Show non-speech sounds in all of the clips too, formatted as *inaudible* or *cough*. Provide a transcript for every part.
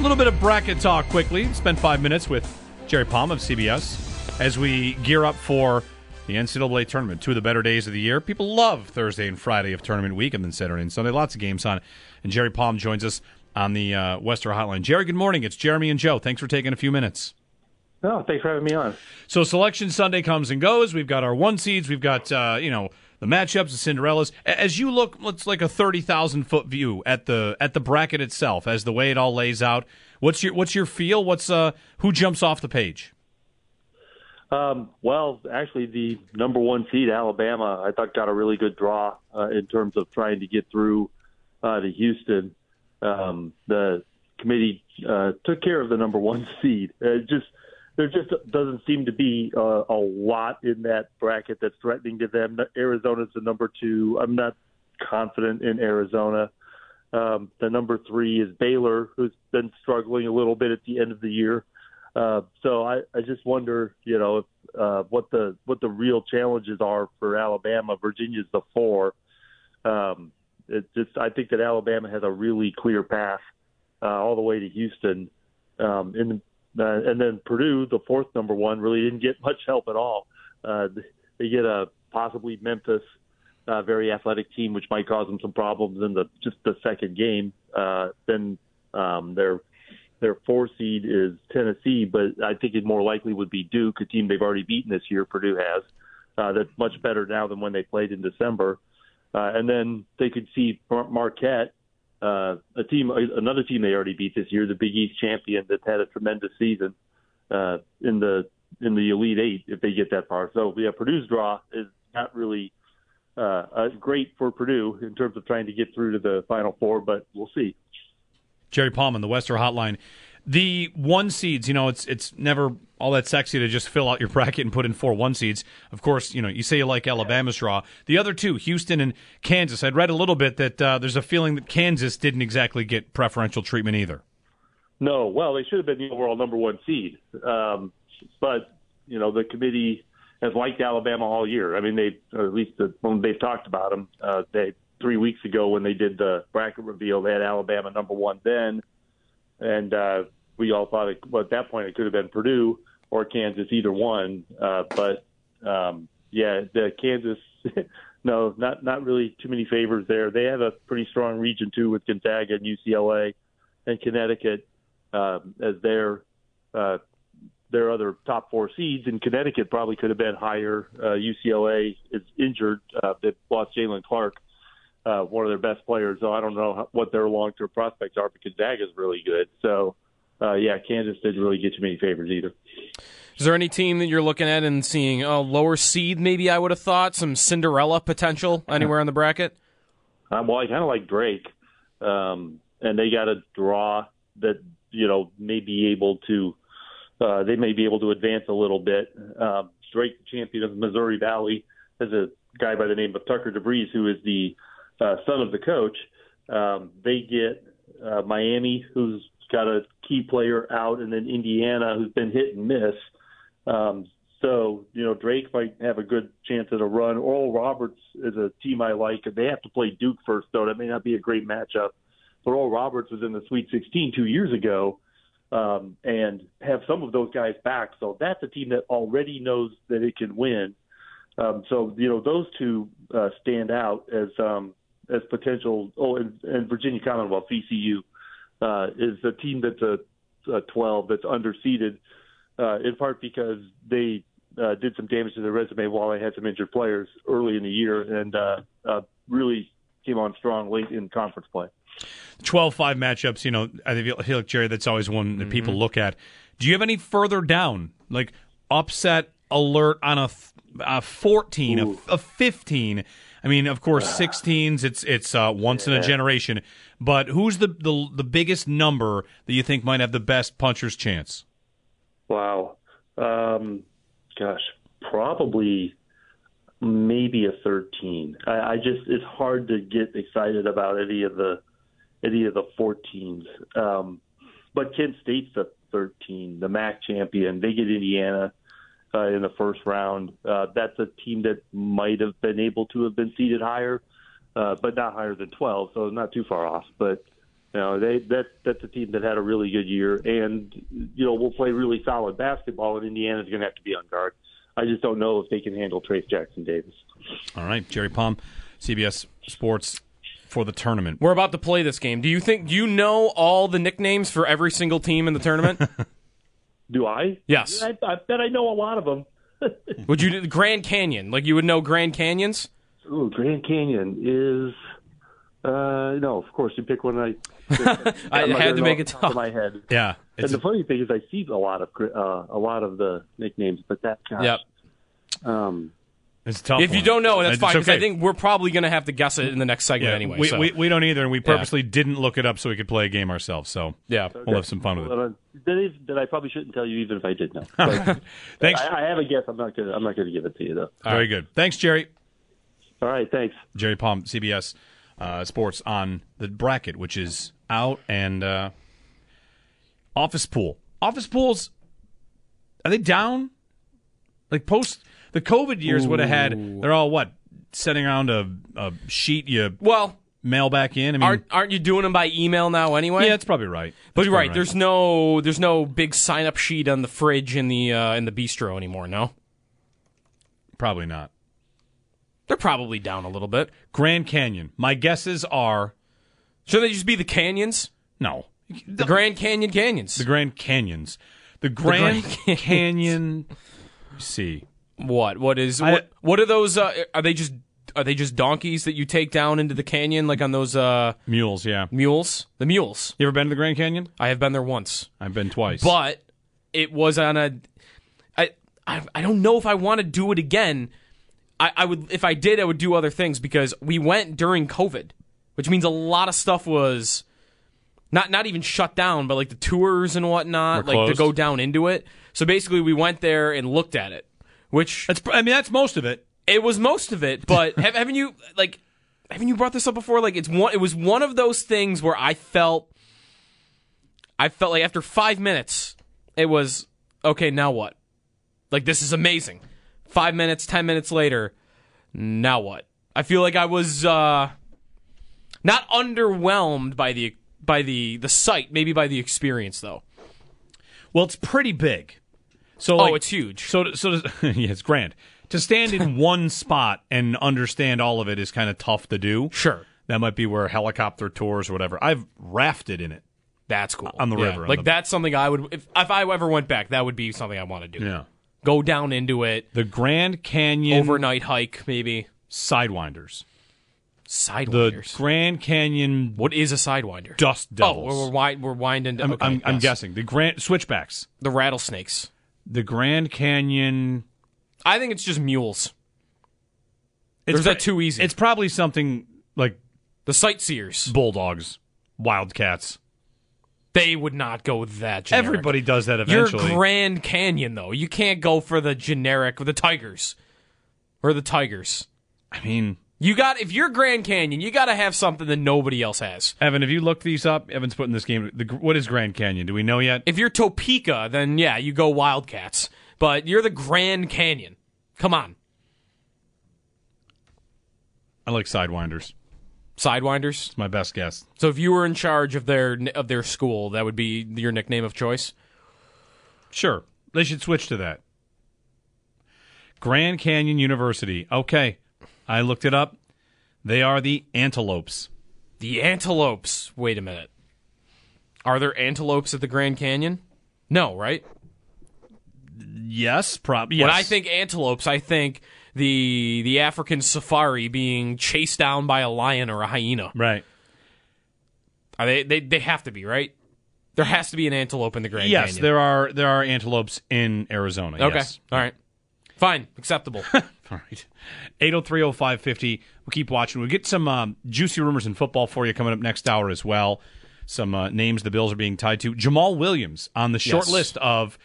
A little bit of bracket talk quickly. Spend five minutes with Jerry Palm of CBS as we gear up for the NCAA tournament. Two of the better days of the year. People love Thursday and Friday of tournament week, and then Saturday and Sunday. Lots of games on. And Jerry Palm joins us on the uh, Western Hotline. Jerry, good morning. It's Jeremy and Joe. Thanks for taking a few minutes. No, thanks for having me on. So Selection Sunday comes and goes. We've got our one seeds. We've got uh, you know the matchups, the Cinderellas. As you look, it's like a thirty thousand foot view at the at the bracket itself, as the way it all lays out. What's your what's your feel? What's uh who jumps off the page? Um, well, actually, the number one seed Alabama, I thought got a really good draw uh, in terms of trying to get through uh, to Houston. Um, the committee uh, took care of the number one *laughs* seed. Just there just doesn't seem to be uh, a lot in that bracket that's threatening to them. Arizona's the number two. I'm not confident in Arizona. Um, the number three is Baylor, who's been struggling a little bit at the end of the year. Uh, so I, I just wonder, you know, if, uh, what the what the real challenges are for Alabama. Virginia's the four. Um, it just I think that Alabama has a really clear path uh, all the way to Houston. Um, in uh, and then Purdue, the fourth number one, really didn't get much help at all. Uh, they get a possibly Memphis, uh, very athletic team, which might cause them some problems in the just the second game. Uh, then um, their their four seed is Tennessee, but I think it more likely would be Duke, a team they've already beaten this year. Purdue has uh, that's much better now than when they played in December. Uh, and then they could see Marquette, uh, a team, another team they already beat this year, the Big East champion that had a tremendous season uh, in the in the Elite Eight if they get that far. So yeah, Purdue's draw is not really uh, uh, great for Purdue in terms of trying to get through to the Final Four, but we'll see. Jerry Palm on the Western Hotline. The one seeds, you know, it's it's never all that sexy to just fill out your bracket and put in four one seeds. Of course, you know, you say you like Alabama's draw. The other two, Houston and Kansas. I'd read a little bit that uh, there's a feeling that Kansas didn't exactly get preferential treatment either. No, well, they should have been the overall number one seed, um, but you know, the committee has liked Alabama all year. I mean, they at least the, when they've talked about them, uh, they three weeks ago when they did the bracket reveal, they had Alabama number one then, and uh, we all thought it, well, at that point it could have been Purdue or Kansas, either one. Uh, but um, yeah, the Kansas, *laughs* no, not not really too many favors there. They have a pretty strong region too with Gonzaga and UCLA and Connecticut um, as their uh, their other top four seeds. And Connecticut probably could have been higher. Uh, UCLA is injured. Uh, they lost Jaylen Clark uh, one of their best players. So I don't know what their long term prospects are, because Gonzaga is really good. So uh, yeah, Kansas didn't really get too many favors either. Is there any team that you're looking at and seeing a lower seed? Maybe I would have thought some Cinderella potential *laughs* anywhere in the bracket. Um, well, I kind of like Drake, um, and they got a draw that you know may be able to uh, they may be able to advance a little bit. Um, Drake, the champion of Missouri Valley, has a guy by the name of Tucker DeVries, who is the uh, son of the coach. Um, they get uh, Miami, who's got a key player out, and then Indiana, who's been hit and miss. Um, so, you know, Drake might have a good chance at a run. Oral Roberts is a team I like. And they have to play Duke first, though. That may not be a great matchup. But Oral Roberts was in the Sweet 16 two years ago um, and have some of those guys back. So that's a team that already knows that it can win. Um, so, you know, those two uh, stand out as um, as potential. Oh, and, and Virginia Commonwealth, VCU, uh, is a team that's a, a 12 that's underseeded, uh, in part because they uh, did some damage to their resume while they had some injured players early in the year and uh, uh, really came on strong late in conference play. 12 5 matchups, you know, I feel like, Jerry, that's always one that people look at. Do you have any further down, like upset alert on a, a 14, a, a 15? I mean, of course, 16s, it's it's uh, once in a generation. But who's the, the the biggest number that you think might have the best puncher's chance? Wow. Um, gosh, probably maybe a 13. I, I just it's hard to get excited about any of the any of the 14s. Um, but Kent State's the 13, the MAC champion. They get Indiana uh, in the first round. Uh, that's a team that might have been able to have been seated higher, uh, but not higher than 12, so not too far off. But you know, they that that's a team that had a really good year, and you know, will play really solid basketball. And Indiana's going to have to be on guard. I just don't know if they can handle Trayce Jackson Davis. All right, Jerry Palm, CBS Sports for the tournament. We're about to play this game. Do you think do you know all the nicknames for every single team in the tournament? *laughs* Do I? Yes. I, I bet I know a lot of them. *laughs* would you do the Grand Canyon? Like you would know Grand Canyons? Ooh, Grand Canyon is. Uh, no, of course you pick one. I *laughs* I had gonna make it off the top tough. of my *laughs* head. Yeah, And it's the funny thing is, I see a lot of uh, a lot of the nicknames, but that gosh, Yep. um, it's a tough. If you don't know, that's It's fine because okay. I think we're probably going to have to guess it in the next segment yeah, anyway. we, so. we, we don't either, and we purposely didn't look it up so we could play a game ourselves. So yeah. we'll have some fun with it. Well, that is that I probably shouldn't tell you, even if I did know. *laughs* Thanks. I, I have a guess. I'm not gonna I'm not gonna give it to you though. Very good. Thanks, Jerry. All right, thanks. Jerry Palm, CBS uh, Sports on the bracket, which is out, and uh, office pool. Office pools, are they down? Like post the COVID years would have had. They're all what sending around a, a sheet you Well, mail back in. I mean, aren't aren't you doing them by email now anyway? yeah, that's probably right. But you're probably right. There's no there's no big sign up sheet on the fridge in the uh, in the bistro anymore. No, probably not. they're probably down a little bit. Grand Canyon. My guesses are Should they just be the canyons? no. The Grand Canyon canyons. The Grand Canyons. The Grand, Grand Canyons. Canyon. let's see. What? What is I- what? What are those? Uh, are they just are they just donkeys that you take down into the canyon like on those uh, Mules, yeah. mules? The mules. You ever been to the Grand Canyon? I have been there once. I've been twice. but it was on a I I, I don't know if I want to do it again. I, I would if I did I would do other things because we went during COVID, which means a lot of stuff was not not even shut down, but like the tours and whatnot, Were like to go down into it. So basically, we went there and looked at it, which that's I mean that's most of it. it was most of it. But *laughs* have, haven't you like haven't you brought this up before? Like it's one. It was one of those things where I felt, I felt like after five minutes, it was okay. Now what? Like this is amazing. Five minutes, ten minutes later, now what? I feel like I was uh, not underwhelmed by the by the the site, maybe by the experience though. Well, it's pretty big. So Oh, like, it's huge. So so *laughs* yeah, it's grand. To stand in *laughs* one spot and understand all of it is kind of tough to do. Sure, That might be where helicopter tours or whatever. I've rafted in it. that's cool On the Yeah. river, on Like the- that's something I would if if I ever went back, that would be something I want to do. Yeah. go down into it, The Grand Canyon overnight hike, maybe. Sidewinders. Sidewinders. The Grand Canyon what is a sidewinder? Dust oh, Devils. we're, we're, we're winding. I'm, I'm, I'm guessing the Grand Switchbacks. the rattlesnakes. The Grand Canyon. I think it's just mules. It's Or is that too easy? It's probably something like The sightseers. bulldogs, wildcats. They would not go with that. Generic. Everybody does that eventually. Grand Canyon though. You can't go for the generic the Tigers. Or the Tigers. I mean, You got if you're Grand Canyon, you got to have something that nobody else has. Evan, have you looked these up? Evan's putting this game. The, what is Grand Canyon? Do we know yet? If you're Topeka, then yeah, you go Wildcats. But you're the Grand Canyon. Come on. I like Sidewinders. Sidewinders. It's my best guess. So if you were in charge of their of their school, that would be your nickname of choice. Sure. They should switch to that. Grand Canyon University. Okay. I looked it up. They are the Antelopes. The antelopes. Wait a minute. Are there antelopes at the Grand Canyon? No, right? Yes, prob yes. When I think antelopes, I think the the African safari being chased down by a lion or a hyena. right. Are they they they have to be, right? There has to be an antelope in the Grand Yes, Canyon. Yes, there are there are antelopes in Arizona. Okay. Yes. All right. Fine. Acceptable. *laughs* All right. 8030550. We'll keep watching. We'll get some um, juicy rumors in football for you coming up next hour as well. Some uh, names the Bills are being tied to. Jamaal Williams on the short Yes. list of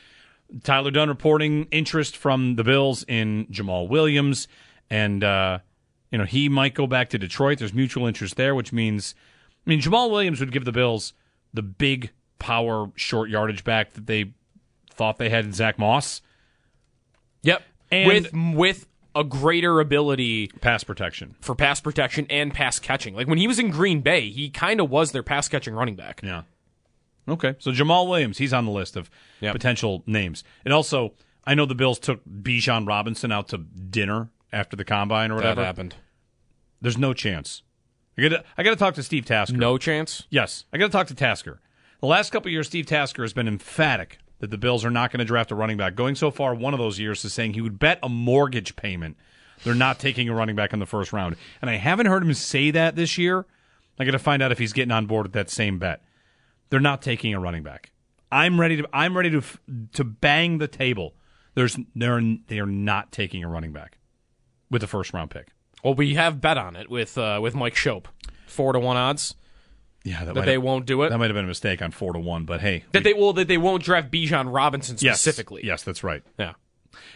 Tyler Dunne reporting interest from the Bills in Jamaal Williams. And, uh, you know, he might go back to Detroit. There's mutual interest there, which means, I mean, Jamaal Williams would give the Bills the big power short yardage back that they thought they had in Zach Moss. yep. And- with with a greater ability Pass protection. for pass protection and pass catching. Like when he was in Green Bay, he kind of was their pass catching running back. Yeah. Okay. So Jamaal Williams, he's on the list of Yep. potential names. And also, I know the Bills took Bijan Robinson out to dinner after the combine or whatever That happened. There's no chance. I got to I got to talk to Steve Tasker. No chance. Yes, I got to talk to Tasker. The last couple of years, Steve Tasker has been emphatic that the Bills are not going to draft a running back. Going so far, one of those years is saying he would bet a mortgage payment they're not taking a running back in the first round. And I haven't heard him say that this year. I got to find out if he's getting on board with that same bet. They're not taking a running back. I'm ready to. I'm ready to to bang the table. There's they're they are not taking a running back with the first round pick. Well, we have bet on it with uh, with Mike Schopp, four to one odds Yeah, that, that might they have- won't do it. That might have been a mistake on four to one, but hey, that they will that they won't draft Bijan Robinson yes, specifically. Yes, that's right. Yeah.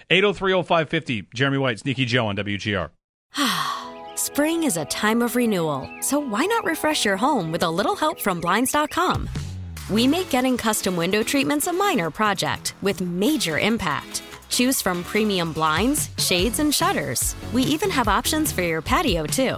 8030550. Jeremy White, Sneaky Joe on WGR. *sighs* Spring is a time of renewal, so why not refresh your home with a little help from Blinds.com? We make getting custom window treatments a minor project with major impact. Choose from premium blinds, shades, and shutters. We even have options for your patio, too.